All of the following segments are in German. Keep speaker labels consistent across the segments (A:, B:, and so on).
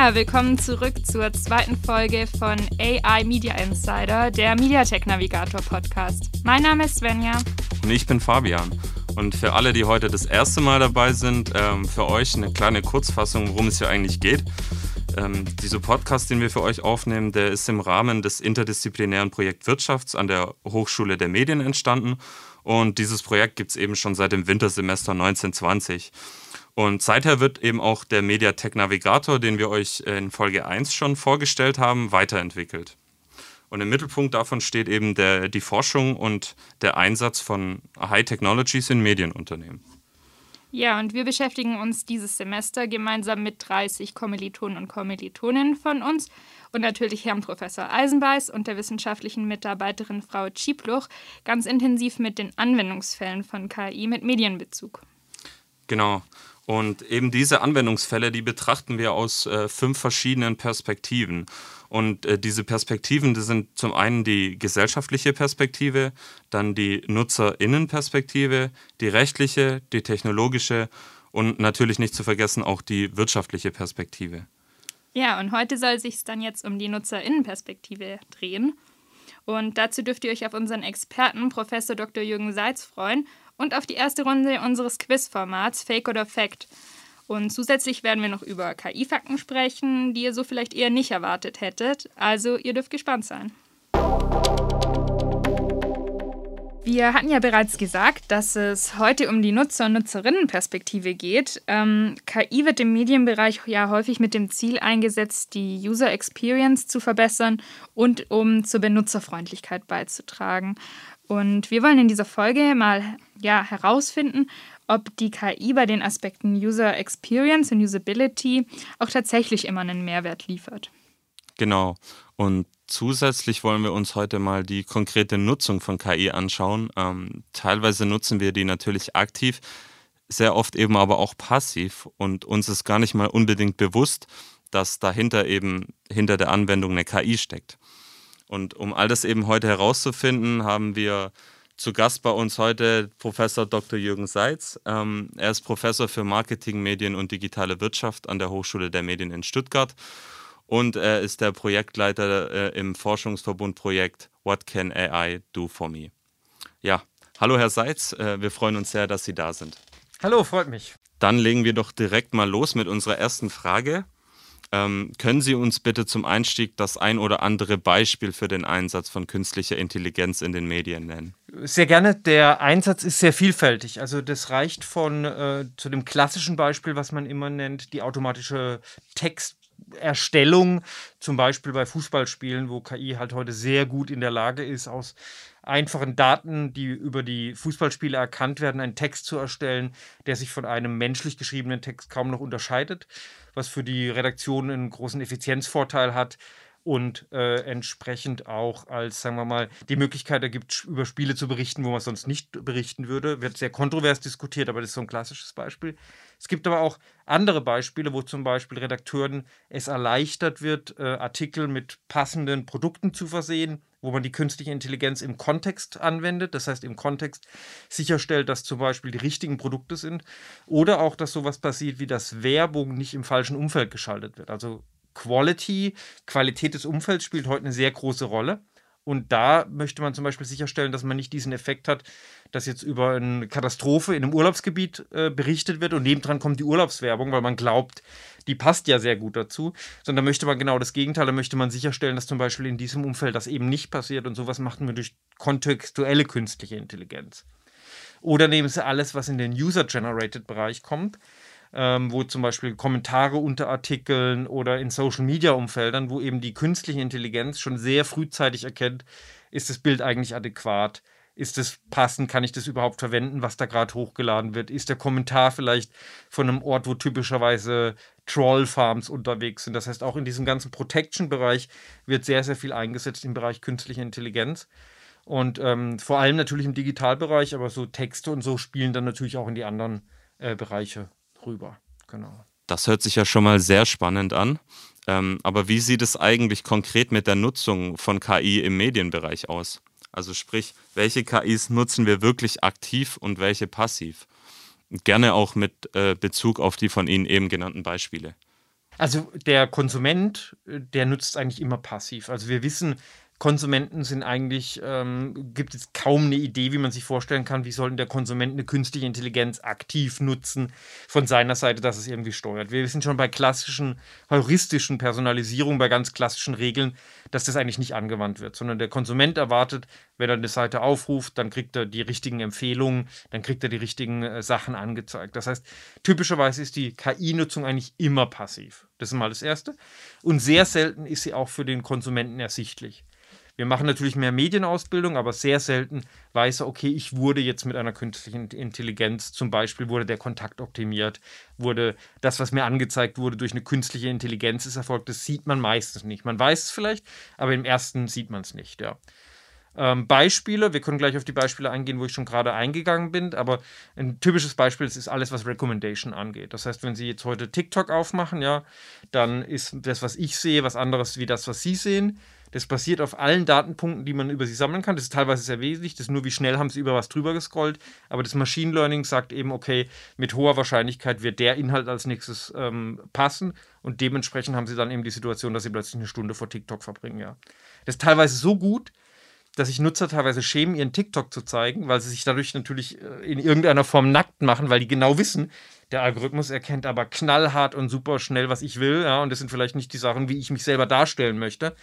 A: Ja, willkommen zurück zur zweiten Folge von AI Media Insider, der Mediatek Navigator Podcast. Mein Name ist Svenja.
B: Und ich bin Fabian. Und für alle, die heute das erste Mal dabei sind, ähm, für euch eine kleine Kurzfassung, worum es hier eigentlich geht. Ähm, dieser Podcast, den wir für euch aufnehmen, der ist im Rahmen des interdisziplinären Projekt Wirtschafts an der Hochschule der Medien entstanden. Und dieses Projekt gibt es eben schon seit dem Wintersemester 1920. Und seither wird eben auch der Mediatek Navigator, den wir euch in Folge 1 schon vorgestellt haben, weiterentwickelt. Und im Mittelpunkt davon steht eben der, die Forschung und der Einsatz von High Technologies in Medienunternehmen.
A: Ja, und wir beschäftigen uns dieses Semester gemeinsam mit 30 Kommilitonen und Kommilitoninnen von uns und natürlich Herrn Professor Eisenbeiß und der wissenschaftlichen Mitarbeiterin Frau Schiebluch ganz intensiv mit den Anwendungsfällen von KI mit Medienbezug.
B: Genau. Und eben diese Anwendungsfälle, die betrachten wir aus äh, fünf verschiedenen Perspektiven. Und äh, diese Perspektiven, das sind zum einen die gesellschaftliche Perspektive, dann die Nutzerinnenperspektive, die rechtliche, die technologische und natürlich nicht zu vergessen auch die wirtschaftliche Perspektive.
A: Ja, und heute soll sich dann jetzt um die Nutzerinnenperspektive drehen. Und dazu dürft ihr euch auf unseren Experten, Professor Dr. Jürgen Seitz, freuen und auf die erste Runde unseres Quizformats Fake oder Fact. Und zusätzlich werden wir noch über KI-Fakten sprechen, die ihr so vielleicht eher nicht erwartet hättet. Also ihr dürft gespannt sein. Wir hatten ja bereits gesagt, dass es heute um die Nutzer- und Nutzerinnenperspektive geht. Ähm, KI wird im Medienbereich ja häufig mit dem Ziel eingesetzt, die User Experience zu verbessern und um zur Benutzerfreundlichkeit beizutragen. Und wir wollen in dieser Folge mal ja, herausfinden, ob die KI bei den Aspekten User Experience und Usability auch tatsächlich immer einen Mehrwert liefert.
B: Genau. Und zusätzlich wollen wir uns heute mal die konkrete Nutzung von KI anschauen. Ähm, teilweise nutzen wir die natürlich aktiv, sehr oft eben aber auch passiv. Und uns ist gar nicht mal unbedingt bewusst, dass dahinter eben hinter der Anwendung eine KI steckt. Und um all das eben heute herauszufinden, haben wir zu Gast bei uns heute Professor Dr. Jürgen Seitz. Ähm, er ist Professor für Marketing, Medien und digitale Wirtschaft an der Hochschule der Medien in Stuttgart. Und er ist der Projektleiter äh, im Forschungsverbundprojekt What Can AI Do for Me? Ja, hallo Herr Seitz, äh, wir freuen uns sehr, dass Sie da sind.
C: Hallo, freut mich.
B: Dann legen wir doch direkt mal los mit unserer ersten Frage. Ähm, können Sie uns bitte zum Einstieg das ein oder andere Beispiel für den Einsatz von künstlicher Intelligenz in den Medien nennen?
C: Sehr gerne. Der Einsatz ist sehr vielfältig. Also das reicht von äh, zu dem klassischen Beispiel, was man immer nennt, die automatische Texterstellung, zum Beispiel bei Fußballspielen, wo KI halt heute sehr gut in der Lage ist, aus einfachen Daten, die über die Fußballspiele erkannt werden, einen Text zu erstellen, der sich von einem menschlich geschriebenen Text kaum noch unterscheidet, was für die Redaktion einen großen Effizienzvorteil hat und äh, entsprechend auch als, sagen wir mal, die Möglichkeit ergibt, über Spiele zu berichten, wo man sonst nicht berichten würde. Wird sehr kontrovers diskutiert, aber das ist so ein klassisches Beispiel. Es gibt aber auch andere Beispiele, wo zum Beispiel Redakteuren es erleichtert wird, äh, Artikel mit passenden Produkten zu versehen, wo man die künstliche Intelligenz im Kontext anwendet, das heißt im Kontext sicherstellt, dass zum Beispiel die richtigen Produkte sind oder auch, dass sowas passiert, wie dass Werbung nicht im falschen Umfeld geschaltet wird. Also Quality, Qualität des Umfelds spielt heute eine sehr große Rolle. Und da möchte man zum Beispiel sicherstellen, dass man nicht diesen Effekt hat, dass jetzt über eine Katastrophe in einem Urlaubsgebiet äh, berichtet wird und nebendran kommt die Urlaubswerbung, weil man glaubt, die passt ja sehr gut dazu. Sondern da möchte man genau das Gegenteil, da möchte man sicherstellen, dass zum Beispiel in diesem Umfeld das eben nicht passiert und sowas machen wir durch kontextuelle künstliche Intelligenz. Oder nehmen Sie alles, was in den User-Generated-Bereich kommt ähm, wo zum Beispiel Kommentare unter Artikeln oder in Social-Media-Umfeldern, wo eben die künstliche Intelligenz schon sehr frühzeitig erkennt, ist das Bild eigentlich adäquat? Ist es passend? Kann ich das überhaupt verwenden, was da gerade hochgeladen wird? Ist der Kommentar vielleicht von einem Ort, wo typischerweise Troll-Farms unterwegs sind? Das heißt, auch in diesem ganzen Protection-Bereich wird sehr, sehr viel eingesetzt im Bereich künstliche Intelligenz. Und ähm, vor allem natürlich im Digitalbereich, aber so Texte und so spielen dann natürlich auch in die anderen äh, Bereiche rüber. Genau.
B: Das hört sich ja schon mal sehr spannend an. Ähm, aber wie sieht es eigentlich konkret mit der Nutzung von KI im Medienbereich aus? Also sprich, welche KIs nutzen wir wirklich aktiv und welche passiv? Gerne auch mit äh, Bezug auf die von Ihnen eben genannten Beispiele.
C: Also der Konsument, äh, der nutzt eigentlich immer passiv. Also wir wissen, Konsumenten sind eigentlich, ähm, gibt es kaum eine Idee, wie man sich vorstellen kann, wie soll der Konsument eine künstliche Intelligenz aktiv nutzen von seiner Seite, dass es irgendwie steuert. Wir wissen schon bei klassischen, heuristischen Personalisierungen, bei ganz klassischen Regeln, dass das eigentlich nicht angewandt wird, sondern der Konsument erwartet, wenn er eine Seite aufruft, dann kriegt er die richtigen Empfehlungen, dann kriegt er die richtigen äh, Sachen angezeigt. Das heißt, typischerweise ist die KI-Nutzung eigentlich immer passiv. Das ist mal das Erste. Und sehr selten ist sie auch für den Konsumenten ersichtlich. Wir machen natürlich mehr Medienausbildung, aber sehr selten weiß er, okay, ich wurde jetzt mit einer künstlichen Intelligenz, zum Beispiel wurde der Kontakt optimiert, wurde das, was mir angezeigt wurde, durch eine künstliche Intelligenz ist erfolgt. Das sieht man meistens nicht. Man weiß es vielleicht, aber im ersten sieht man es nicht, ja. Ähm, Beispiele, wir können gleich auf die Beispiele eingehen, wo ich schon gerade eingegangen bin, aber ein typisches Beispiel ist alles, was Recommendation angeht. Das heißt, wenn Sie jetzt heute TikTok aufmachen, ja, dann ist das, was ich sehe, was anderes wie das, was Sie sehen. Das basiert auf allen Datenpunkten, die man über sie sammeln kann. Das ist teilweise sehr wesentlich. Das ist nur, wie schnell haben sie über was drüber gescrollt. Aber das Machine Learning sagt eben, okay, mit hoher Wahrscheinlichkeit wird der Inhalt als nächstes ähm, passen. Und dementsprechend haben sie dann eben die Situation, dass sie plötzlich eine Stunde vor TikTok verbringen. Ja. Das ist teilweise so gut, dass sich Nutzer teilweise schämen, ihren TikTok zu zeigen, weil sie sich dadurch natürlich äh, in irgendeiner Form nackt machen, weil die genau wissen, der Algorithmus erkennt aber knallhart und super schnell, was ich will. Ja, und das sind vielleicht nicht die Sachen, wie ich mich selber darstellen möchte.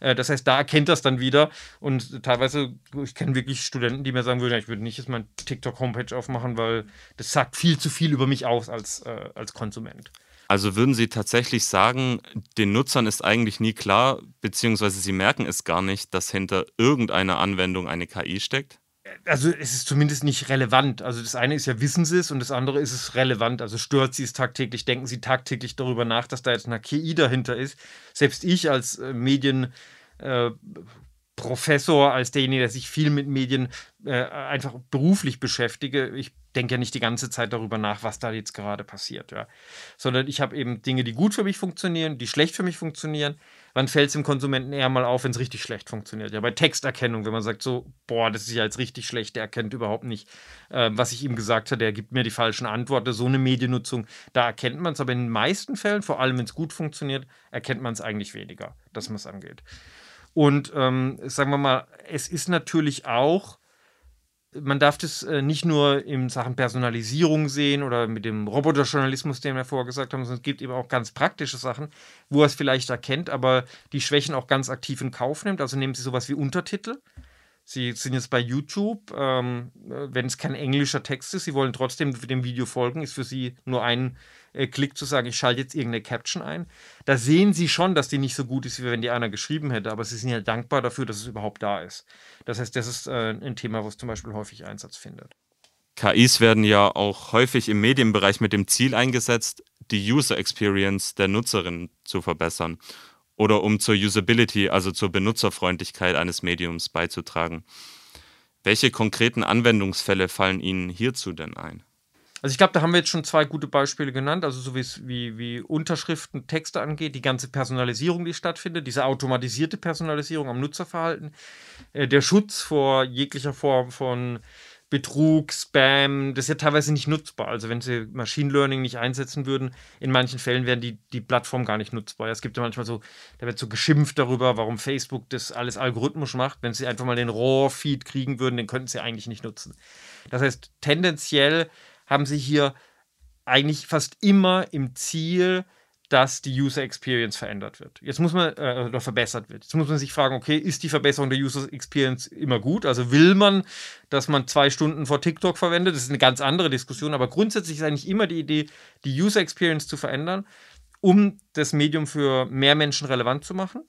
C: Äh, das heißt, da erkennt das dann wieder. Und teilweise, ich kenne wirklich Studenten, die mir sagen würden, ich würde nicht jetzt mein TikTok-Homepage aufmachen, weil das sagt viel zu viel über mich aus als, äh, als Konsument.
B: Also würden Sie tatsächlich sagen, den Nutzern ist eigentlich nie klar, beziehungsweise sie merken es gar nicht, dass hinter irgendeiner Anwendung eine KI steckt?
C: Also es ist zumindest nicht relevant. Also das eine ist ja, wissen sie es und das andere ist es relevant. Also stört sie es tagtäglich, denken sie tagtäglich darüber nach, dass da jetzt eine KI dahinter ist. Selbst ich als äh, Medien... Äh, Professor, als derjenige, der sich viel mit Medien äh, einfach beruflich beschäftige. Ich denke ja nicht die ganze Zeit darüber nach, was da jetzt gerade passiert, ja. Sondern ich habe eben Dinge, die gut für mich funktionieren, die schlecht für mich funktionieren. Wann fällt es dem Konsumenten eher mal auf, wenn es richtig schlecht funktioniert? Ja, bei Texterkennung, wenn man sagt so, boah, das ist ja jetzt richtig schlecht, der erkennt überhaupt nicht, äh, was ich ihm gesagt habe, der gibt mir die falschen Antworten. So eine Mediennutzung, da erkennt man es, aber in den meisten Fällen, vor allem wenn es gut funktioniert, erkennt man es eigentlich weniger, dass man es angeht. Und ähm, sagen wir mal, es ist natürlich auch, man darf das äh, nicht nur in Sachen Personalisierung sehen oder mit dem Roboterjournalismus, den wir vorher gesagt haben, sondern es gibt eben auch ganz praktische Sachen, wo er es vielleicht erkennt, aber die Schwächen auch ganz aktiv in Kauf nimmt. Also nehmen Sie sowas wie Untertitel. Sie sind jetzt bei YouTube, ähm, wenn es kein englischer Text ist, Sie wollen trotzdem dem Video folgen, ist für Sie nur ein äh, Klick zu sagen, ich schalte jetzt irgendeine Caption ein. Da sehen sie schon, dass die nicht so gut ist, wie wenn die einer geschrieben hätte, aber sie sind ja dankbar dafür, dass es überhaupt da ist. Das heißt, das ist äh, ein Thema, was zum Beispiel häufig Einsatz findet.
B: KIs werden ja auch häufig im Medienbereich mit dem Ziel eingesetzt, die User Experience der Nutzerin zu verbessern oder um zur Usability, also zur Benutzerfreundlichkeit eines Mediums beizutragen. Welche konkreten Anwendungsfälle fallen Ihnen hierzu denn ein?
C: Also ich glaube, da haben wir jetzt schon zwei gute Beispiele genannt, also so wie, wie Unterschriften, Texte angeht, die ganze Personalisierung, die stattfindet, diese automatisierte Personalisierung am Nutzerverhalten, äh, der Schutz vor jeglicher Form von Betrug, Spam, das ist ja teilweise nicht nutzbar. Also wenn sie Machine Learning nicht einsetzen würden, in manchen Fällen wären die, die Plattform gar nicht nutzbar. Es gibt ja manchmal so, da wird so geschimpft darüber, warum Facebook das alles algorithmisch macht. Wenn sie einfach mal den RAW-Feed kriegen würden, den könnten sie eigentlich nicht nutzen. Das heißt, tendenziell haben sie hier eigentlich fast immer im Ziel, dass die User Experience verändert wird. Jetzt muss man, äh, oder verbessert wird. Jetzt muss man sich fragen, okay, ist die Verbesserung der User Experience immer gut? Also will man, dass man zwei Stunden vor TikTok verwendet? Das ist eine ganz andere Diskussion, aber grundsätzlich ist eigentlich immer die Idee, die User Experience zu verändern, um das Medium für mehr Menschen relevant zu machen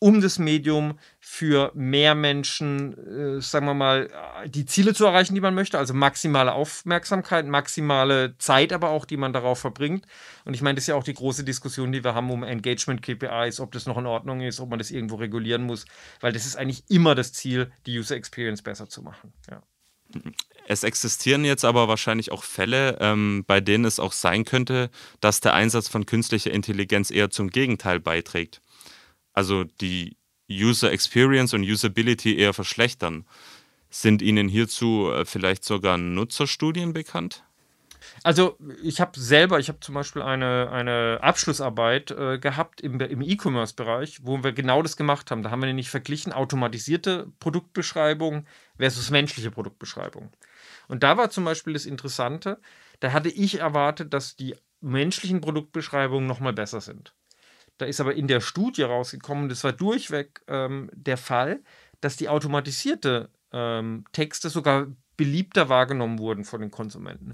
C: um das Medium für mehr Menschen, äh, sagen wir mal, die Ziele zu erreichen, die man möchte. Also maximale Aufmerksamkeit, maximale Zeit aber auch, die man darauf verbringt. Und ich meine, das ist ja auch die große Diskussion, die wir haben um Engagement-KPIs, ob das noch in Ordnung ist, ob man das irgendwo regulieren muss, weil das ist eigentlich immer das Ziel, die User Experience besser zu machen. Ja.
B: Es existieren jetzt aber wahrscheinlich auch Fälle, ähm, bei denen es auch sein könnte, dass der Einsatz von künstlicher Intelligenz eher zum Gegenteil beiträgt also die User Experience und Usability eher verschlechtern. Sind Ihnen hierzu äh, vielleicht sogar Nutzerstudien bekannt?
C: Also ich habe selber, ich habe zum Beispiel eine, eine Abschlussarbeit äh, gehabt im, im E-Commerce-Bereich, wo wir genau das gemacht haben. Da haben wir nämlich verglichen automatisierte Produktbeschreibung versus menschliche Produktbeschreibung. Und da war zum Beispiel das Interessante, da hatte ich erwartet, dass die menschlichen Produktbeschreibungen nochmal besser sind. Da ist aber in der Studie rausgekommen, das war durchweg ähm, der Fall, dass die automatisierte ähm, Texte sogar beliebter wahrgenommen wurden von den Konsumenten.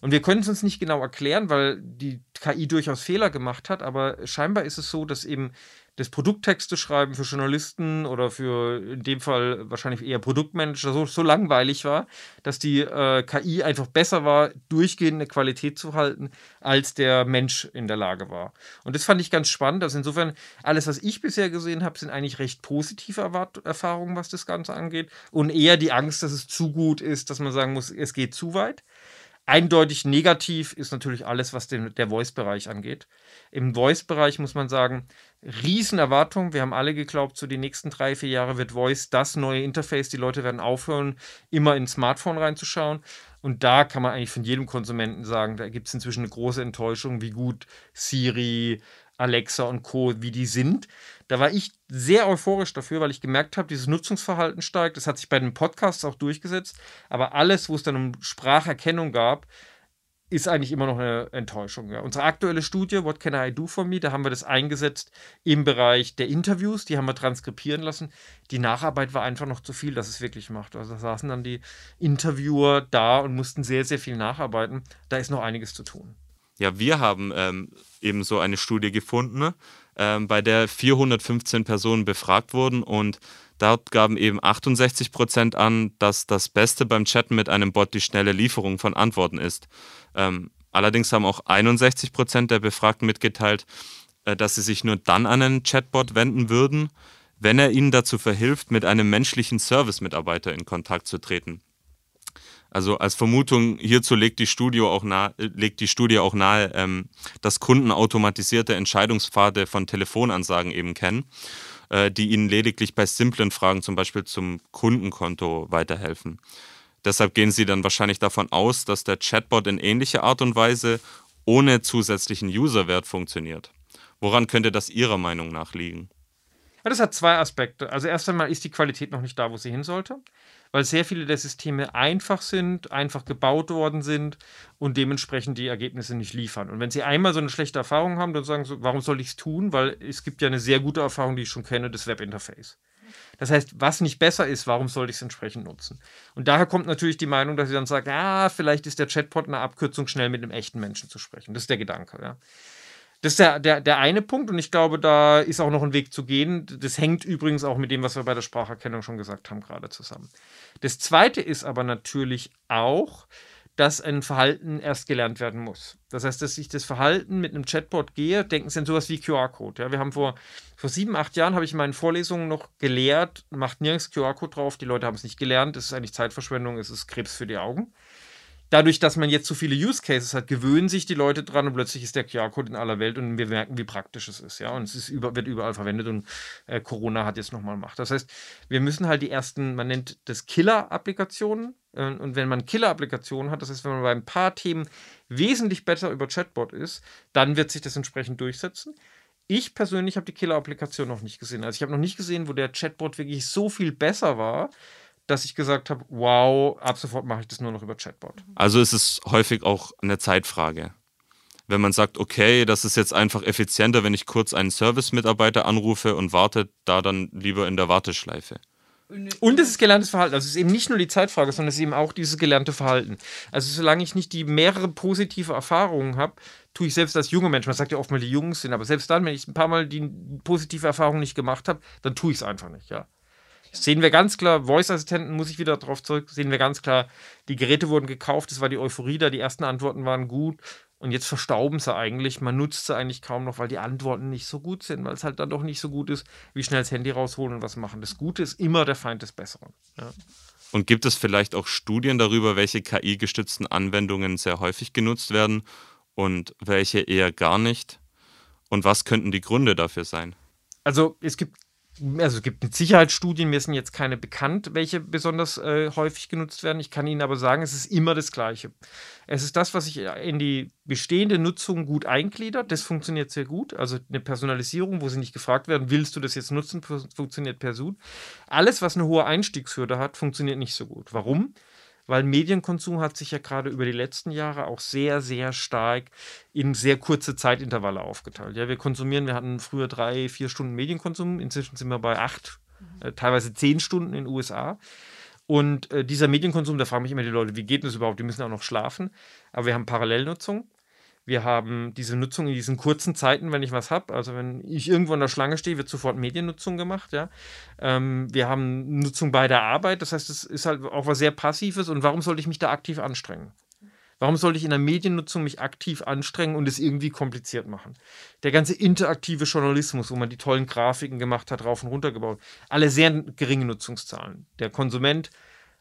C: Und wir können es uns nicht genau erklären, weil die KI durchaus Fehler gemacht hat, aber scheinbar ist es so, dass eben das Produkttexte schreiben für Journalisten oder für in dem Fall wahrscheinlich eher Produktmanager so, so langweilig war, dass die äh, KI einfach besser war, durchgehende Qualität zu halten, als der Mensch in der Lage war. Und das fand ich ganz spannend. Also insofern, alles, was ich bisher gesehen habe, sind eigentlich recht positive Erwart Erfahrungen, was das Ganze angeht. Und eher die Angst, dass es zu gut ist, dass man sagen muss, es geht zu weit. Eindeutig negativ ist natürlich alles, was den, der Voice-Bereich angeht. Im Voice-Bereich muss man sagen, Riesenerwartung. Wir haben alle geglaubt, so die nächsten drei, vier Jahre wird Voice das neue Interface. Die Leute werden aufhören, immer ins Smartphone reinzuschauen. Und da kann man eigentlich von jedem Konsumenten sagen, da gibt es inzwischen eine große Enttäuschung, wie gut Siri, Alexa und Co., wie die sind. Da war ich sehr euphorisch dafür, weil ich gemerkt habe, dieses Nutzungsverhalten steigt. Das hat sich bei den Podcasts auch durchgesetzt. Aber alles, wo es dann um Spracherkennung gab, ist eigentlich immer noch eine Enttäuschung. Ja. Unsere aktuelle Studie, What Can I Do For Me, da haben wir das eingesetzt im Bereich der Interviews, die haben wir transkribieren lassen. Die Nacharbeit war einfach noch zu viel, dass es wirklich macht. Also da saßen dann die Interviewer da und mussten sehr, sehr viel nacharbeiten. Da ist noch einiges zu tun.
B: Ja, wir haben ähm, eben so eine Studie gefunden, ähm, bei der 415 Personen befragt wurden und dort gaben eben 68 Prozent an, dass das Beste beim Chatten mit einem Bot die schnelle Lieferung von Antworten ist. Ähm, allerdings haben auch 61 Prozent der Befragten mitgeteilt, äh, dass sie sich nur dann an einen Chatbot wenden würden, wenn er ihnen dazu verhilft, mit einem menschlichen Service-Mitarbeiter in Kontakt zu treten. Also als Vermutung hierzu legt die, Studio auch nahe, legt die Studie auch nahe, ähm, dass Kunden automatisierte Entscheidungspfade von Telefonansagen eben kennen, äh, die ihnen lediglich bei simplen Fragen, zum Beispiel zum Kundenkonto, weiterhelfen. Deshalb gehen sie dann wahrscheinlich davon aus, dass der Chatbot in ähnlicher Art und Weise ohne zusätzlichen Userwert funktioniert. Woran könnte das Ihrer Meinung nach liegen?
C: Ja, das hat zwei Aspekte. Also erst einmal ist die Qualität noch nicht da, wo sie hin sollte weil sehr viele der Systeme einfach sind, einfach gebaut worden sind und dementsprechend die Ergebnisse nicht liefern. Und wenn Sie einmal so eine schlechte Erfahrung haben, dann sagen Sie, warum soll ich es tun? Weil es gibt ja eine sehr gute Erfahrung, die ich schon kenne, das Webinterface. Das heißt, was nicht besser ist, warum sollte ich es entsprechend nutzen? Und daher kommt natürlich die Meinung, dass sie dann sagen, ja, vielleicht ist der Chatbot eine Abkürzung, schnell mit einem echten Menschen zu sprechen. Das ist der Gedanke, ja. Das ist der, der, der eine Punkt und ich glaube, da ist auch noch ein Weg zu gehen. Das hängt übrigens auch mit dem, was wir bei der Spracherkennung schon gesagt haben, gerade zusammen. Das zweite ist aber natürlich auch, dass ein Verhalten erst gelernt werden muss. Das heißt, dass ich das Verhalten mit einem Chatbot gehe, denken Sie an sowas wie QR-Code. Ja, wir haben vor, vor sieben, acht Jahren habe ich in meinen Vorlesungen noch gelehrt, macht nirgends QR-Code drauf, die Leute haben es nicht gelernt, es ist eigentlich Zeitverschwendung, es ist Krebs für die Augen dadurch, dass man jetzt so viele Use Cases hat, gewöhnen sich die Leute dran und plötzlich ist der QR-Code in aller Welt und wir merken, wie praktisch es ist. Ja, und es über, wird überall verwendet und äh, Corona hat jetzt nochmal Macht. Das heißt, wir müssen halt die ersten, man nennt das Killer-Applikationen. Äh, und wenn man Killer-Applikationen hat, das heißt, wenn man bei ein paar Themen wesentlich besser über Chatbot ist, dann wird sich das entsprechend durchsetzen. Ich persönlich habe die Killer-Applikation noch nicht gesehen. Also ich habe noch nicht gesehen, wo der Chatbot wirklich so viel besser war, dass ich gesagt habe, wow, ab sofort mache ich das nur noch über Chatbot.
B: Also ist es häufig auch eine Zeitfrage. Wenn man sagt, okay, das ist jetzt einfach effizienter, wenn ich kurz einen Service-Mitarbeiter anrufe und warte da dann lieber in der Warteschleife.
C: Und es ist gelerntes Verhalten. Also es ist eben nicht nur die Zeitfrage, sondern es ist eben auch dieses gelernte Verhalten. Also solange ich nicht die mehrere positive Erfahrungen habe, tue ich selbst als junger Mensch, man sagt ja oft mal, die Jungs sind, aber selbst dann, wenn ich ein paar Mal die positive Erfahrung nicht gemacht habe, dann tue ich es einfach nicht, ja. Sehen wir ganz klar, Voice-Assistenten, muss ich wieder darauf zurück, sehen wir ganz klar, die Geräte wurden gekauft, es war die Euphorie da, die ersten Antworten waren gut und jetzt verstauben sie eigentlich. Man nutzt sie eigentlich kaum noch, weil die Antworten nicht so gut sind, weil es halt dann doch nicht so gut ist, wie schnell das Handy rausholen und was machen. Das Gute ist immer der Feind des Besseren. Ja.
B: Und gibt es vielleicht auch Studien darüber, welche KI-gestützten Anwendungen sehr häufig genutzt werden und welche eher gar nicht? Und was könnten die Gründe dafür sein?
C: Also es gibt also es gibt mit Sicherheitsstudien, mir sind jetzt keine bekannt, welche besonders äh, häufig genutzt werden. Ich kann Ihnen aber sagen, es ist immer das Gleiche. Es ist das, was sich in die bestehende Nutzung gut eingliedert. Das funktioniert sehr gut. Also eine Personalisierung, wo Sie nicht gefragt werden, willst du das jetzt nutzen, funktioniert per Zoom. Alles, was eine hohe Einstiegshürde hat, funktioniert nicht so gut. Warum? Weil Medienkonsum hat sich ja gerade über die letzten Jahre auch sehr, sehr stark in sehr kurze Zeitintervalle aufgeteilt. Ja, wir konsumieren, wir hatten früher drei, vier Stunden Medienkonsum, inzwischen sind wir bei acht, äh, teilweise zehn Stunden in den USA. Und äh, dieser Medienkonsum, da fragen mich immer die Leute, wie geht das überhaupt? Die müssen auch noch schlafen. Aber wir haben Parallelnutzung. Wir haben diese Nutzung in diesen kurzen Zeiten, wenn ich was habe. Also wenn ich irgendwo in der Schlange stehe, wird sofort Mediennutzung gemacht. Ja? Ähm, wir haben Nutzung bei der Arbeit. Das heißt, es ist halt auch was sehr Passives. Und warum sollte ich mich da aktiv anstrengen? Warum sollte ich in der Mediennutzung mich aktiv anstrengen und es irgendwie kompliziert machen? Der ganze interaktive Journalismus, wo man die tollen Grafiken gemacht hat, rauf und runter gebaut, alle sehr geringe Nutzungszahlen. Der Konsument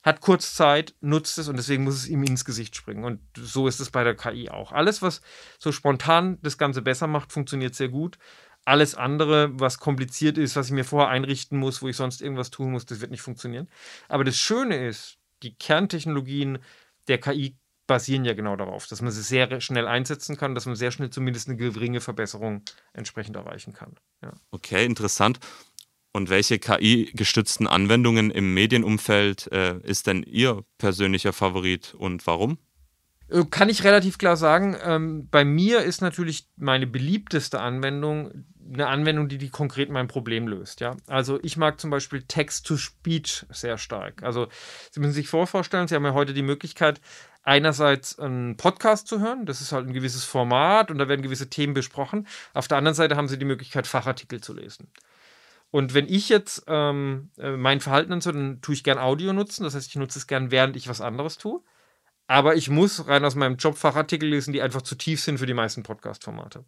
C: hat kurz Zeit, nutzt es und deswegen muss es ihm ins Gesicht springen. Und so ist es bei der KI auch. Alles, was so spontan das Ganze besser macht, funktioniert sehr gut. Alles andere, was kompliziert ist, was ich mir vorher einrichten muss, wo ich sonst irgendwas tun muss, das wird nicht funktionieren. Aber das Schöne ist, die Kerntechnologien der KI basieren ja genau darauf, dass man sie sehr schnell einsetzen kann, dass man sehr schnell zumindest eine geringe Verbesserung entsprechend erreichen kann. Ja.
B: Okay, interessant. Und welche KI-gestützten Anwendungen im Medienumfeld äh, ist denn Ihr persönlicher Favorit und warum?
C: Äh, kann ich relativ klar sagen. Ähm, bei mir ist natürlich meine beliebteste Anwendung eine Anwendung, die, die konkret mein Problem löst. Ja? Also ich mag zum Beispiel Text-to-Speech sehr stark. Also Sie müssen sich vorstellen, Sie haben ja heute die Möglichkeit, einerseits einen Podcast zu hören. Das ist halt ein gewisses Format und da werden gewisse Themen besprochen. Auf der anderen Seite haben Sie die Möglichkeit, Fachartikel zu lesen. Und wenn ich jetzt ähm, äh, mein Verhalten nutze, dann tue ich gern Audio nutzen. Das heißt, ich nutze es gern, während ich was anderes tue. Aber ich muss rein aus meinem Job Fachartikel lesen, die einfach zu tief sind für die meisten Podcast-Formate.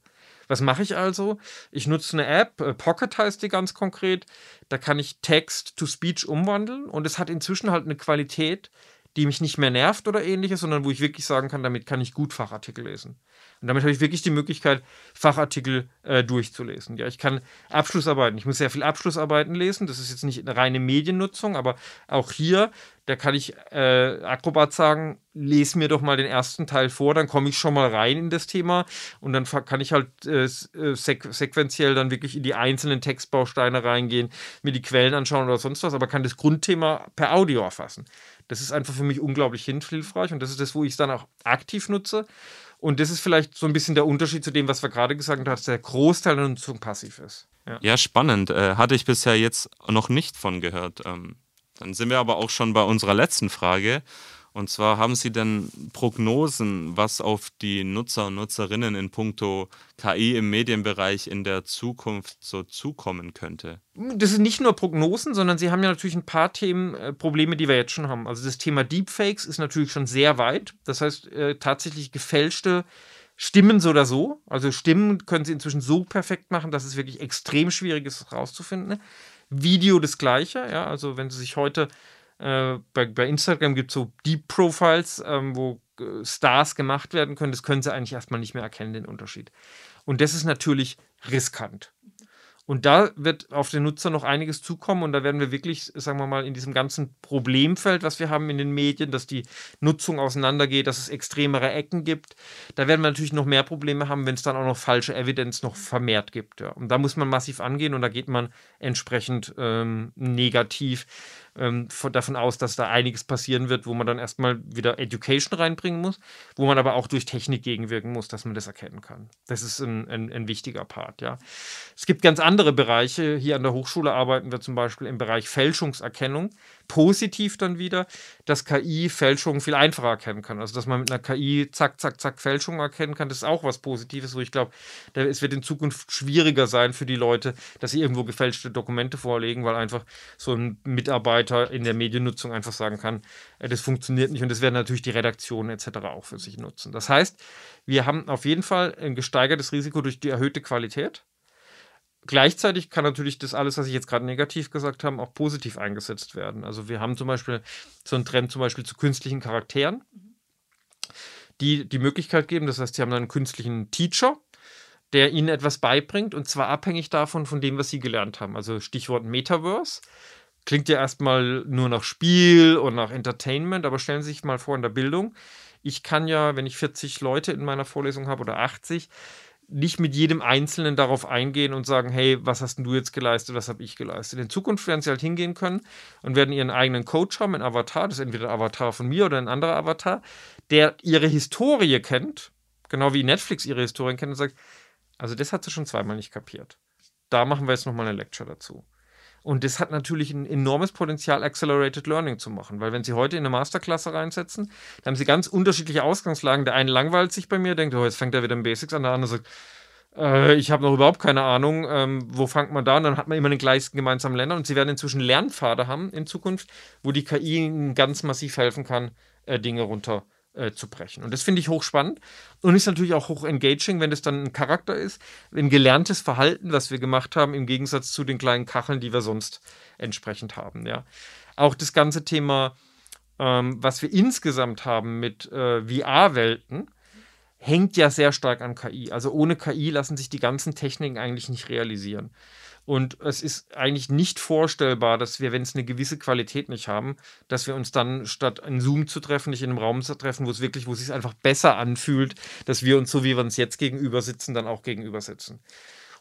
C: Was mache ich also? Ich nutze eine App, äh, Pocket heißt die ganz konkret. Da kann ich Text to Speech umwandeln und es hat inzwischen halt eine Qualität, die mich nicht mehr nervt oder ähnliches, sondern wo ich wirklich sagen kann, damit kann ich gut Fachartikel lesen. Und damit habe ich wirklich die Möglichkeit, Fachartikel äh, durchzulesen. Ja, ich kann Abschlussarbeiten, ich muss sehr viel Abschlussarbeiten lesen. Das ist jetzt nicht eine reine Mediennutzung, aber auch hier, da kann ich äh, Acrobat sagen, lese mir doch mal den ersten Teil vor, dann komme ich schon mal rein in das Thema und dann kann ich halt äh, äh sequ sequenziell dann wirklich in die einzelnen Textbausteine reingehen, mir die Quellen anschauen oder sonst was, aber kann das Grundthema per Audio erfassen. Das ist einfach für mich unglaublich hilfreich und das ist das, wo ich es dann auch aktiv nutze. Und das ist vielleicht so ein bisschen der Unterschied zu dem, was wir gerade gesagt haben, dass der Großteil der Nutzung passiv ist.
B: Ja, ja spannend. Äh, hatte ich bisher jetzt noch nicht von gehört. Ähm, dann sind wir aber auch schon bei unserer letzten Frage. Und zwar haben Sie denn Prognosen, was auf die Nutzer und Nutzerinnen in puncto KI im Medienbereich in der Zukunft so zukommen könnte?
C: Das sind nicht nur Prognosen, sondern Sie haben ja natürlich ein paar Themen, äh, Probleme, die wir jetzt schon haben. Also das Thema Deepfakes ist natürlich schon sehr weit. Das heißt, äh, tatsächlich gefälschte Stimmen so oder so. Also Stimmen können Sie inzwischen so perfekt machen, dass es wirklich extrem schwierig ist, herauszufinden. Video das gleiche, ja. Also wenn Sie sich heute äh, bei, bei Instagram gibt es so Deep Profiles, ähm, wo äh, Stars gemacht werden können. Das können sie eigentlich erstmal nicht mehr erkennen, den Unterschied. Und das ist natürlich riskant. Und da wird auf den Nutzer noch einiges zukommen und da werden wir wirklich, sagen wir mal, in diesem ganzen Problemfeld, was wir haben in den Medien, dass die Nutzung auseinandergeht, dass es extremere Ecken gibt, da werden wir natürlich noch mehr Probleme haben, wenn es dann auch noch falsche Evidenz noch vermehrt gibt. Ja. Und da muss man massiv angehen und da geht man entsprechend ähm, negativ ähm, von, davon aus, dass da einiges passieren wird, wo man dann erstmal wieder Education reinbringen muss, wo man aber auch durch Technik gegenwirken muss, dass man das erkennen kann. Das ist ein, ein, ein wichtiger Part, ja. Es gibt ganz andere Bereiche. Hier an der Hochschule arbeiten wir zum Beispiel im Bereich Fälschungserkennung positiv dann wieder, dass KI Fälschungen viel einfacher erkennen kann. Also, dass man mit einer KI zack, zack, zack Fälschungen erkennen kann, das ist auch was Positives, wo ich glaube, es wird in Zukunft schwieriger sein für die Leute, dass sie irgendwo gefälschte Dokumente vorlegen, weil einfach so ein Mitarbeiter in der Mediennutzung einfach sagen kann, äh, das funktioniert nicht und das werden natürlich die Redaktionen etc. auch für sich nutzen. Das heißt, wir haben auf jeden Fall ein gesteigertes Risiko durch die erhöhte Qualität gleichzeitig kann natürlich das alles, was ich jetzt gerade negativ gesagt habe, auch positiv eingesetzt werden. Also wir haben zum Beispiel so einen Trend zum Beispiel zu künstlichen Charakteren, die die Möglichkeit geben, das heißt, sie haben dann einen künstlichen Teacher, der ihnen etwas beibringt und zwar abhängig davon, von dem, was sie gelernt haben. Also Stichwort Metaverse. Klingt ja erstmal nur nach Spiel und nach Entertainment, aber stellen Sie sich mal vor in der Bildung. Ich kann ja, wenn ich 40 Leute in meiner Vorlesung habe oder 80, nicht mit jedem Einzelnen darauf eingehen und sagen, hey, was hast denn du jetzt geleistet, was habe ich geleistet. In Zukunft werden sie halt hingehen können und werden ihren eigenen Coach haben, einen Avatar, das ist entweder ein Avatar von mir oder ein anderer Avatar, der ihre Historie kennt, genau wie Netflix ihre Historie kennt und sagt, also das hat sie schon zweimal nicht kapiert. Da machen wir jetzt nochmal eine Lecture dazu. Und das hat natürlich ein enormes Potenzial, Accelerated Learning zu machen, weil wenn Sie heute in eine Masterklasse reinsetzen, dann haben Sie ganz unterschiedliche Ausgangslagen. Der eine langweilt sich bei mir, denkt, oh, jetzt fängt er wieder im Basics an, der andere sagt, äh, ich habe noch überhaupt keine Ahnung, ähm, wo fängt man da? Und dann hat man immer den gleichen gemeinsamen Länder und Sie werden inzwischen Lernpfade haben in Zukunft, wo die KI Ihnen ganz massiv helfen kann, äh, Dinge runter äh, zu brechen. Und das finde ich hochspannend und ist natürlich auch hoch engaging, wenn das dann ein Charakter ist, ein gelerntes Verhalten, was wir gemacht haben, im Gegensatz zu den kleinen Kacheln, die wir sonst entsprechend haben. Ja. Auch das ganze Thema, ähm, was wir insgesamt haben mit äh, VR-Welten, hängt ja sehr stark an KI. Also ohne KI lassen sich die ganzen Techniken eigentlich nicht realisieren. Und es ist eigentlich nicht vorstellbar, dass wir, wenn es eine gewisse Qualität nicht haben, dass wir uns dann statt in Zoom zu treffen, nicht in einem Raum zu treffen, wo es wirklich, wo es sich einfach besser anfühlt, dass wir uns so, wie wir uns jetzt gegenüber sitzen, dann auch gegenüber sitzen.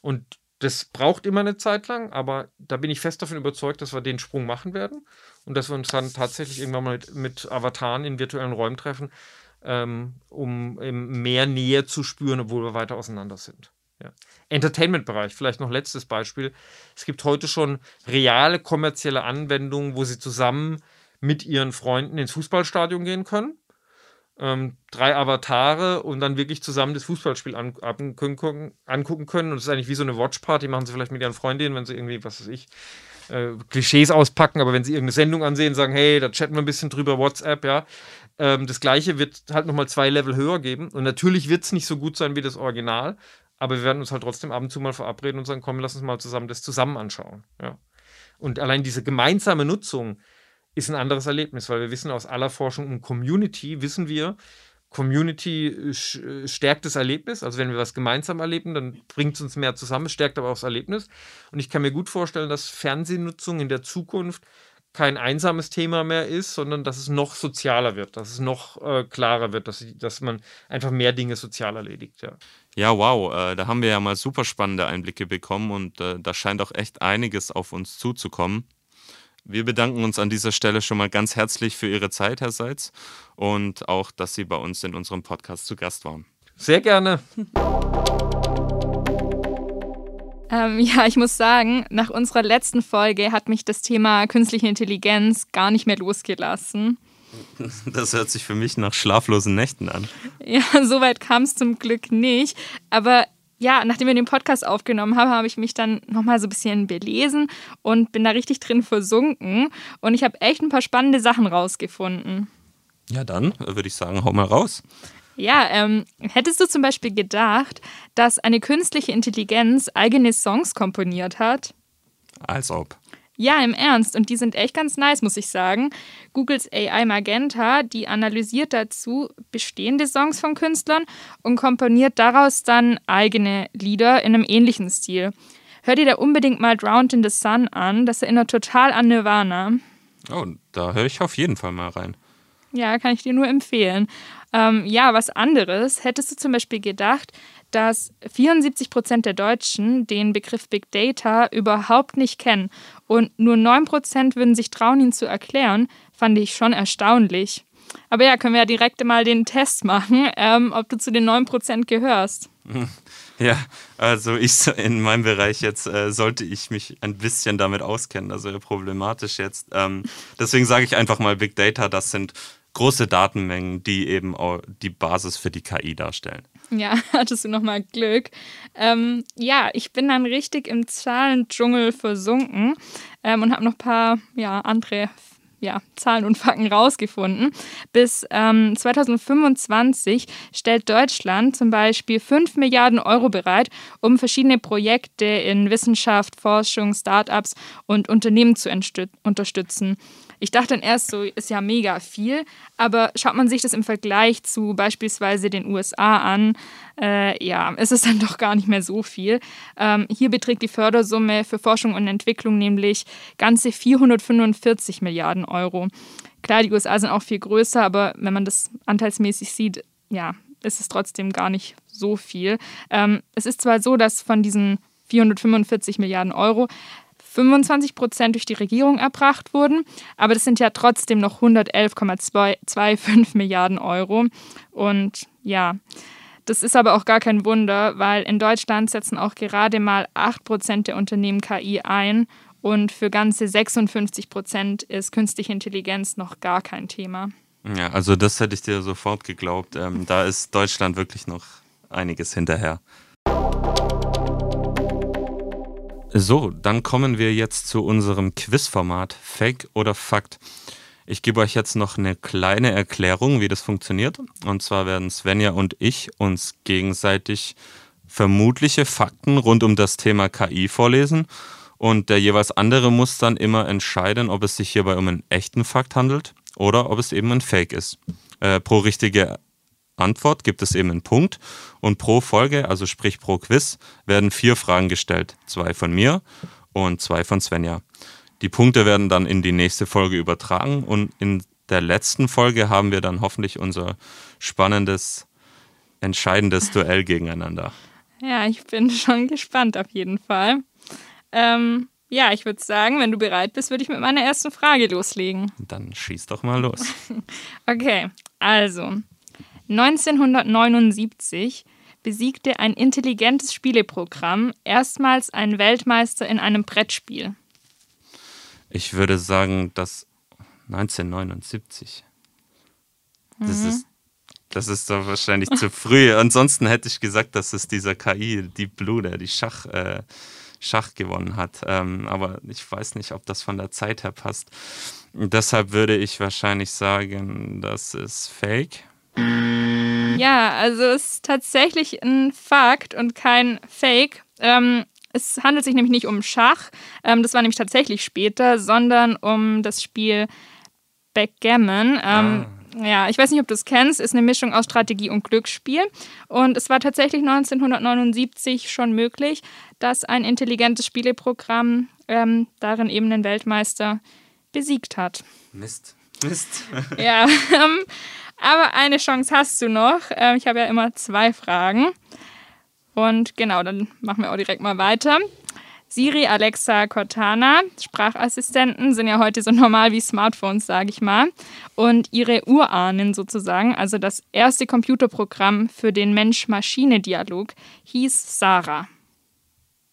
C: Und das braucht immer eine Zeit lang, aber da bin ich fest davon überzeugt, dass wir den Sprung machen werden und dass wir uns dann tatsächlich irgendwann mal mit, mit Avataren in virtuellen Räumen treffen, ähm, um mehr Nähe zu spüren, obwohl wir weiter auseinander sind. Ja. Entertainment-Bereich, vielleicht noch letztes Beispiel. Es gibt heute schon reale kommerzielle Anwendungen, wo sie zusammen mit ihren Freunden ins Fußballstadion gehen können. Ähm, drei Avatare und dann wirklich zusammen das Fußballspiel an, angucken, angucken können. Und es ist eigentlich wie so eine Watchparty, machen sie vielleicht mit ihren Freundinnen, wenn sie irgendwie, was weiß ich, äh, Klischees auspacken, aber wenn sie irgendeine Sendung ansehen, sagen, hey, da chatten wir ein bisschen drüber, WhatsApp, ja. Ähm, das gleiche wird halt nochmal zwei Level höher geben. Und natürlich wird es nicht so gut sein wie das Original, aber wir werden uns halt trotzdem ab und zu mal verabreden und sagen, komm, lass uns mal zusammen das zusammen anschauen. Ja. Und allein diese gemeinsame Nutzung ist ein anderes Erlebnis, weil wir wissen aus aller Forschung um Community, wissen wir, Community äh, stärkt das Erlebnis. Also wenn wir was gemeinsam erleben, dann bringt es uns mehr zusammen, stärkt aber auch das Erlebnis. Und ich kann mir gut vorstellen, dass Fernsehnutzung in der Zukunft kein einsames Thema mehr ist, sondern dass es noch sozialer wird, dass es noch äh, klarer wird, dass, dass man einfach mehr Dinge sozial erledigt. Ja.
B: Ja, wow, äh, da haben wir ja mal super spannende Einblicke bekommen und äh, da scheint auch echt einiges auf uns zuzukommen. Wir bedanken uns an dieser Stelle schon mal ganz herzlich für Ihre Zeit, Herr Seitz, und auch, dass Sie bei uns in unserem Podcast zu Gast waren.
C: Sehr gerne.
A: Ähm, ja, ich muss sagen, nach unserer letzten Folge hat mich das Thema künstliche Intelligenz gar nicht mehr losgelassen.
B: Das hört sich für mich nach schlaflosen Nächten an.
A: Ja, soweit kam es zum Glück nicht. Aber ja, nachdem wir den Podcast aufgenommen haben, habe ich mich dann nochmal so ein bisschen belesen und bin da richtig drin versunken. Und ich habe echt ein paar spannende Sachen rausgefunden.
B: Ja, dann würde ich sagen, hau mal raus.
A: Ja, ähm, hättest du zum Beispiel gedacht, dass eine künstliche Intelligenz eigene Songs komponiert hat?
B: Als ob.
A: Ja, im Ernst. Und die sind echt ganz nice, muss ich sagen. Googles AI Magenta, die analysiert dazu bestehende Songs von Künstlern und komponiert daraus dann eigene Lieder in einem ähnlichen Stil. Hör dir da unbedingt mal Drowned in the Sun an. Das erinnert total an Nirvana.
B: Oh, da höre ich auf jeden Fall mal rein.
A: Ja, kann ich dir nur empfehlen. Ähm, ja, was anderes. Hättest du zum Beispiel gedacht, dass 74 Prozent der Deutschen den Begriff Big Data überhaupt nicht kennen und nur 9 Prozent würden sich trauen, ihn zu erklären, fand ich schon erstaunlich. Aber ja, können wir ja direkt mal den Test machen, ähm, ob du zu den 9 Prozent gehörst.
B: Ja, also ich in meinem Bereich jetzt äh, sollte ich mich ein bisschen damit auskennen, also problematisch jetzt. Ähm, deswegen sage ich einfach mal Big Data, das sind große Datenmengen, die eben auch die Basis für die KI darstellen.
A: Ja, hattest du nochmal Glück. Ähm, ja, ich bin dann richtig im Zahlendschungel versunken ähm, und habe noch ein paar ja, andere ja, Zahlen und Fakten rausgefunden. Bis ähm, 2025 stellt Deutschland zum Beispiel 5 Milliarden Euro bereit, um verschiedene Projekte in Wissenschaft, Forschung, Startups und Unternehmen zu unterstützen. Ich dachte dann erst so, ist ja mega viel, aber schaut man sich das im Vergleich zu beispielsweise den USA an, äh, ja, ist es dann doch gar nicht mehr so viel. Ähm, hier beträgt die Fördersumme für Forschung und Entwicklung nämlich ganze 445 Milliarden Euro. Klar, die USA sind auch viel größer, aber wenn man das anteilsmäßig sieht, ja, ist es trotzdem gar nicht so viel. Ähm, es ist zwar so, dass von diesen 445 Milliarden Euro 25 Prozent durch die Regierung erbracht wurden, aber das sind ja trotzdem noch 111,25 Milliarden Euro. Und ja, das ist aber auch gar kein Wunder, weil in Deutschland setzen auch gerade mal 8 Prozent der Unternehmen KI ein und für ganze 56 Prozent ist künstliche Intelligenz noch gar kein Thema.
B: Ja, also das hätte ich dir sofort geglaubt. Ähm, da ist Deutschland wirklich noch einiges hinterher. So, dann kommen wir jetzt zu unserem Quizformat Fake oder Fakt. Ich gebe euch jetzt noch eine kleine Erklärung, wie das funktioniert. Und zwar werden Svenja und ich uns gegenseitig vermutliche Fakten rund um das Thema KI vorlesen. Und der jeweils andere muss dann immer entscheiden, ob es sich hierbei um einen echten Fakt handelt oder ob es eben ein Fake ist. Äh, pro richtige Antwort gibt es eben einen Punkt und pro Folge, also sprich pro Quiz, werden vier Fragen gestellt. Zwei von mir und zwei von Svenja. Die Punkte werden dann in die nächste Folge übertragen und in der letzten Folge haben wir dann hoffentlich unser spannendes, entscheidendes Duell gegeneinander.
A: Ja, ich bin schon gespannt auf jeden Fall. Ähm, ja, ich würde sagen, wenn du bereit bist, würde ich mit meiner ersten Frage loslegen.
B: Dann schieß doch mal los.
A: okay, also 1979 besiegte ein intelligentes Spieleprogramm erstmals einen Weltmeister in einem Brettspiel.
B: Ich würde sagen, dass 1979. Das mhm. ist das ist doch wahrscheinlich zu früh. Ansonsten hätte ich gesagt, dass es dieser KI, die Blue, der die Schach, äh, Schach gewonnen hat. Ähm, aber ich weiß nicht, ob das von der Zeit her passt. deshalb würde ich wahrscheinlich sagen, das ist Fake.
A: Ja, also es ist tatsächlich ein Fakt und kein Fake. Ähm, es handelt sich nämlich nicht um Schach, ähm, das war nämlich tatsächlich später, sondern um das Spiel Backgammon. Ähm, ah. Ja, ich weiß nicht, ob du es kennst, ist eine Mischung aus Strategie und Glücksspiel. Und es war tatsächlich 1979 schon möglich, dass ein intelligentes Spieleprogramm ähm, darin eben den Weltmeister besiegt hat.
B: Mist. Mist.
A: ja, ähm, aber eine Chance hast du noch. Ähm, ich habe ja immer zwei Fragen. Und genau, dann machen wir auch direkt mal weiter. Siri, Alexa, Cortana, Sprachassistenten sind ja heute so normal wie Smartphones, sage ich mal. Und ihre Urahnen sozusagen, also das erste Computerprogramm für den Mensch-Maschine-Dialog, hieß Sarah.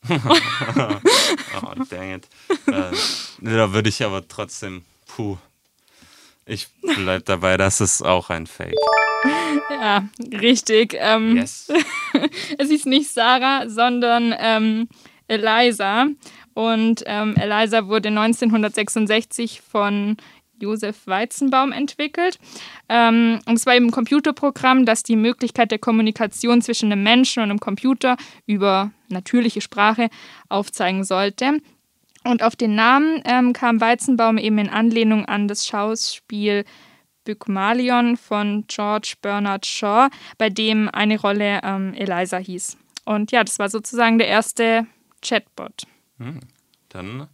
B: oh, dang it. Äh, da würde ich aber trotzdem, puh, ich bleibe dabei, das ist auch ein Fake.
A: Ja, richtig. Ähm, yes. es ist nicht Sarah, sondern ähm, Eliza. Und ähm, Eliza wurde 1966 von Josef Weizenbaum entwickelt. Ähm, und es war eben ein Computerprogramm, das die Möglichkeit der Kommunikation zwischen einem Menschen und einem Computer über natürliche Sprache aufzeigen sollte. Und auf den Namen ähm, kam Weizenbaum eben in Anlehnung an das Schauspiel Bygmalion von George Bernard Shaw, bei dem eine Rolle ähm, Eliza hieß. Und ja, das war sozusagen der erste Chatbot.
B: Hm, dann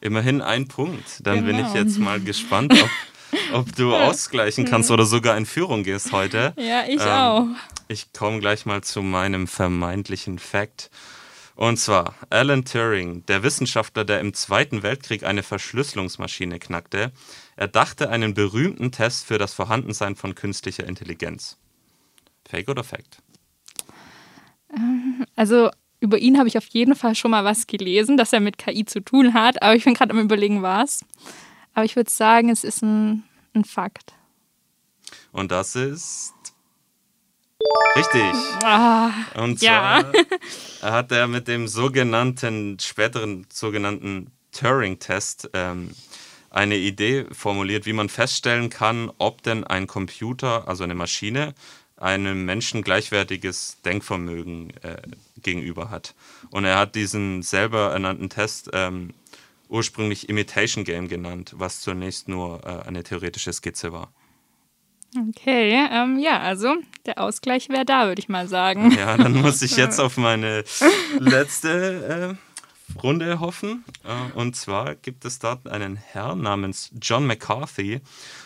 B: immerhin ein Punkt. Dann genau. bin ich genau. jetzt mal gespannt, ob, ob du ausgleichen kannst oder sogar in Führung gehst heute.
A: Ja, ich ähm, auch.
B: Ich komme gleich mal zu meinem vermeintlichen Fact. Und zwar Alan Turing, der Wissenschaftler, der im Zweiten Weltkrieg eine Verschlüsselungsmaschine knackte, erdachte einen berühmten Test für das Vorhandensein von künstlicher Intelligenz. Fake oder Fact?
A: Ähm, also über ihn habe ich auf jeden Fall schon mal was gelesen, dass er mit KI zu tun hat, aber ich bin gerade am überlegen, was. Aber ich würde sagen, es ist ein, ein Fakt.
B: Und das ist Richtig.
A: Ah,
B: und zwar ja. hat er mit dem sogenannten, späteren sogenannten Turing-Test ähm, eine Idee formuliert, wie man feststellen kann, ob denn ein Computer, also eine Maschine, einem Menschen gleichwertiges Denkvermögen äh, gegenüber hat. Und er hat diesen selber ernannten Test ähm, ursprünglich Imitation Game genannt, was zunächst nur äh, eine theoretische Skizze war.
A: Okay, ähm, ja, also der Ausgleich wäre da, würde ich mal sagen.
B: Ja, dann muss ich jetzt auf meine letzte äh, Runde hoffen. Äh, und zwar gibt es dort einen Herrn namens John McCarthy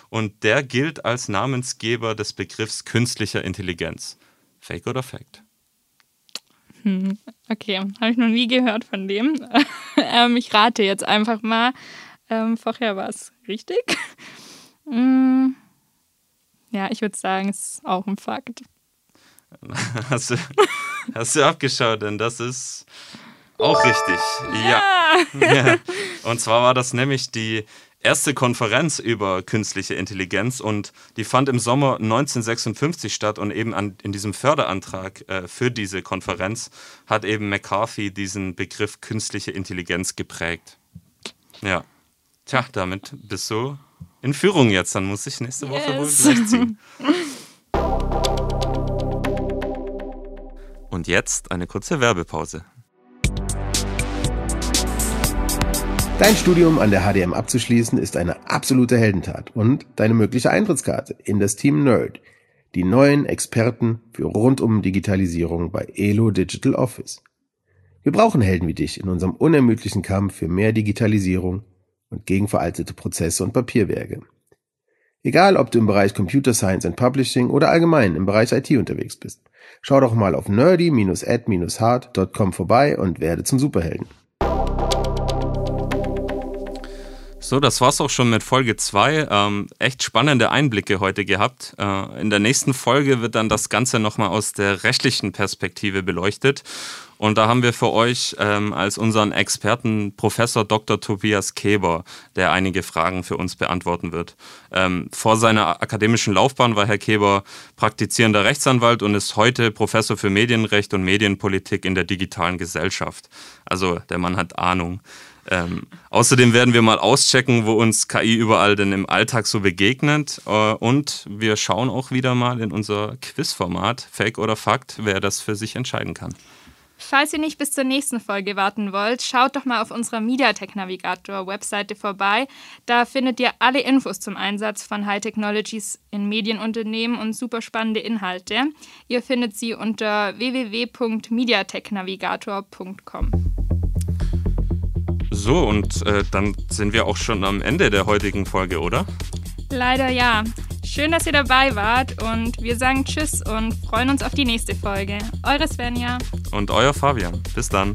B: und der gilt als Namensgeber des Begriffs künstlicher Intelligenz. Fake oder Fact?
A: Hm, okay, habe ich noch nie gehört von dem. ähm, ich rate jetzt einfach mal. Ähm, vorher war es richtig. hm. Ja, ich würde sagen, es ist auch ein Fakt.
B: Hast du, hast du abgeschaut, denn das ist auch richtig. Ja. ja. Und zwar war das nämlich die erste Konferenz über künstliche Intelligenz und die fand im Sommer 1956 statt und eben an, in diesem Förderantrag äh, für diese Konferenz hat eben McCarthy diesen Begriff künstliche Intelligenz geprägt. Ja. Tja, damit bist du in Führung jetzt. Dann muss ich nächste Woche yes. wohl gleich ziehen. Und jetzt eine kurze Werbepause.
D: Dein Studium an der HDM abzuschließen ist eine absolute Heldentat und deine mögliche Eintrittskarte in das Team Nerd, die neuen Experten für rundum Digitalisierung bei Elo Digital Office. Wir brauchen Helden wie dich in unserem unermüdlichen Kampf für mehr Digitalisierung und gegen veraltete Prozesse und Papierwerke. Egal, ob du im Bereich Computer Science and Publishing oder allgemein im Bereich IT unterwegs bist. Schau doch mal auf nerdy-ad-hard.com vorbei und werde zum Superhelden.
B: So, das war's auch schon mit Folge 2. Ähm, echt spannende Einblicke heute gehabt. Äh, in der nächsten Folge wird dann das Ganze nochmal aus der rechtlichen Perspektive beleuchtet. Und da haben wir für euch ähm, als unseren Experten Professor Dr. Tobias Keber, der einige Fragen für uns beantworten wird. Ähm, vor seiner akademischen Laufbahn war Herr Keber praktizierender Rechtsanwalt und ist heute Professor für Medienrecht und Medienpolitik in der digitalen Gesellschaft. Also der Mann hat Ahnung. Ähm, außerdem werden wir mal auschecken, wo uns KI überall denn im Alltag so begegnet. Äh, und wir schauen auch wieder mal in unser Quizformat, Fake oder Fakt, wer das für sich entscheiden kann.
A: Falls ihr nicht bis zur nächsten Folge warten wollt, schaut doch mal auf unserer MediaTek Navigator Webseite vorbei. Da findet ihr alle Infos zum Einsatz von High Technologies in Medienunternehmen und super spannende Inhalte. Ihr findet sie unter www.mediateknavigator.com.
B: So, und äh, dann sind wir auch schon am Ende der heutigen Folge, oder?
A: Leider ja. Schön, dass ihr dabei wart und wir sagen Tschüss und freuen uns auf die nächste Folge. Eure Svenja.
B: Und euer Fabian. Bis dann.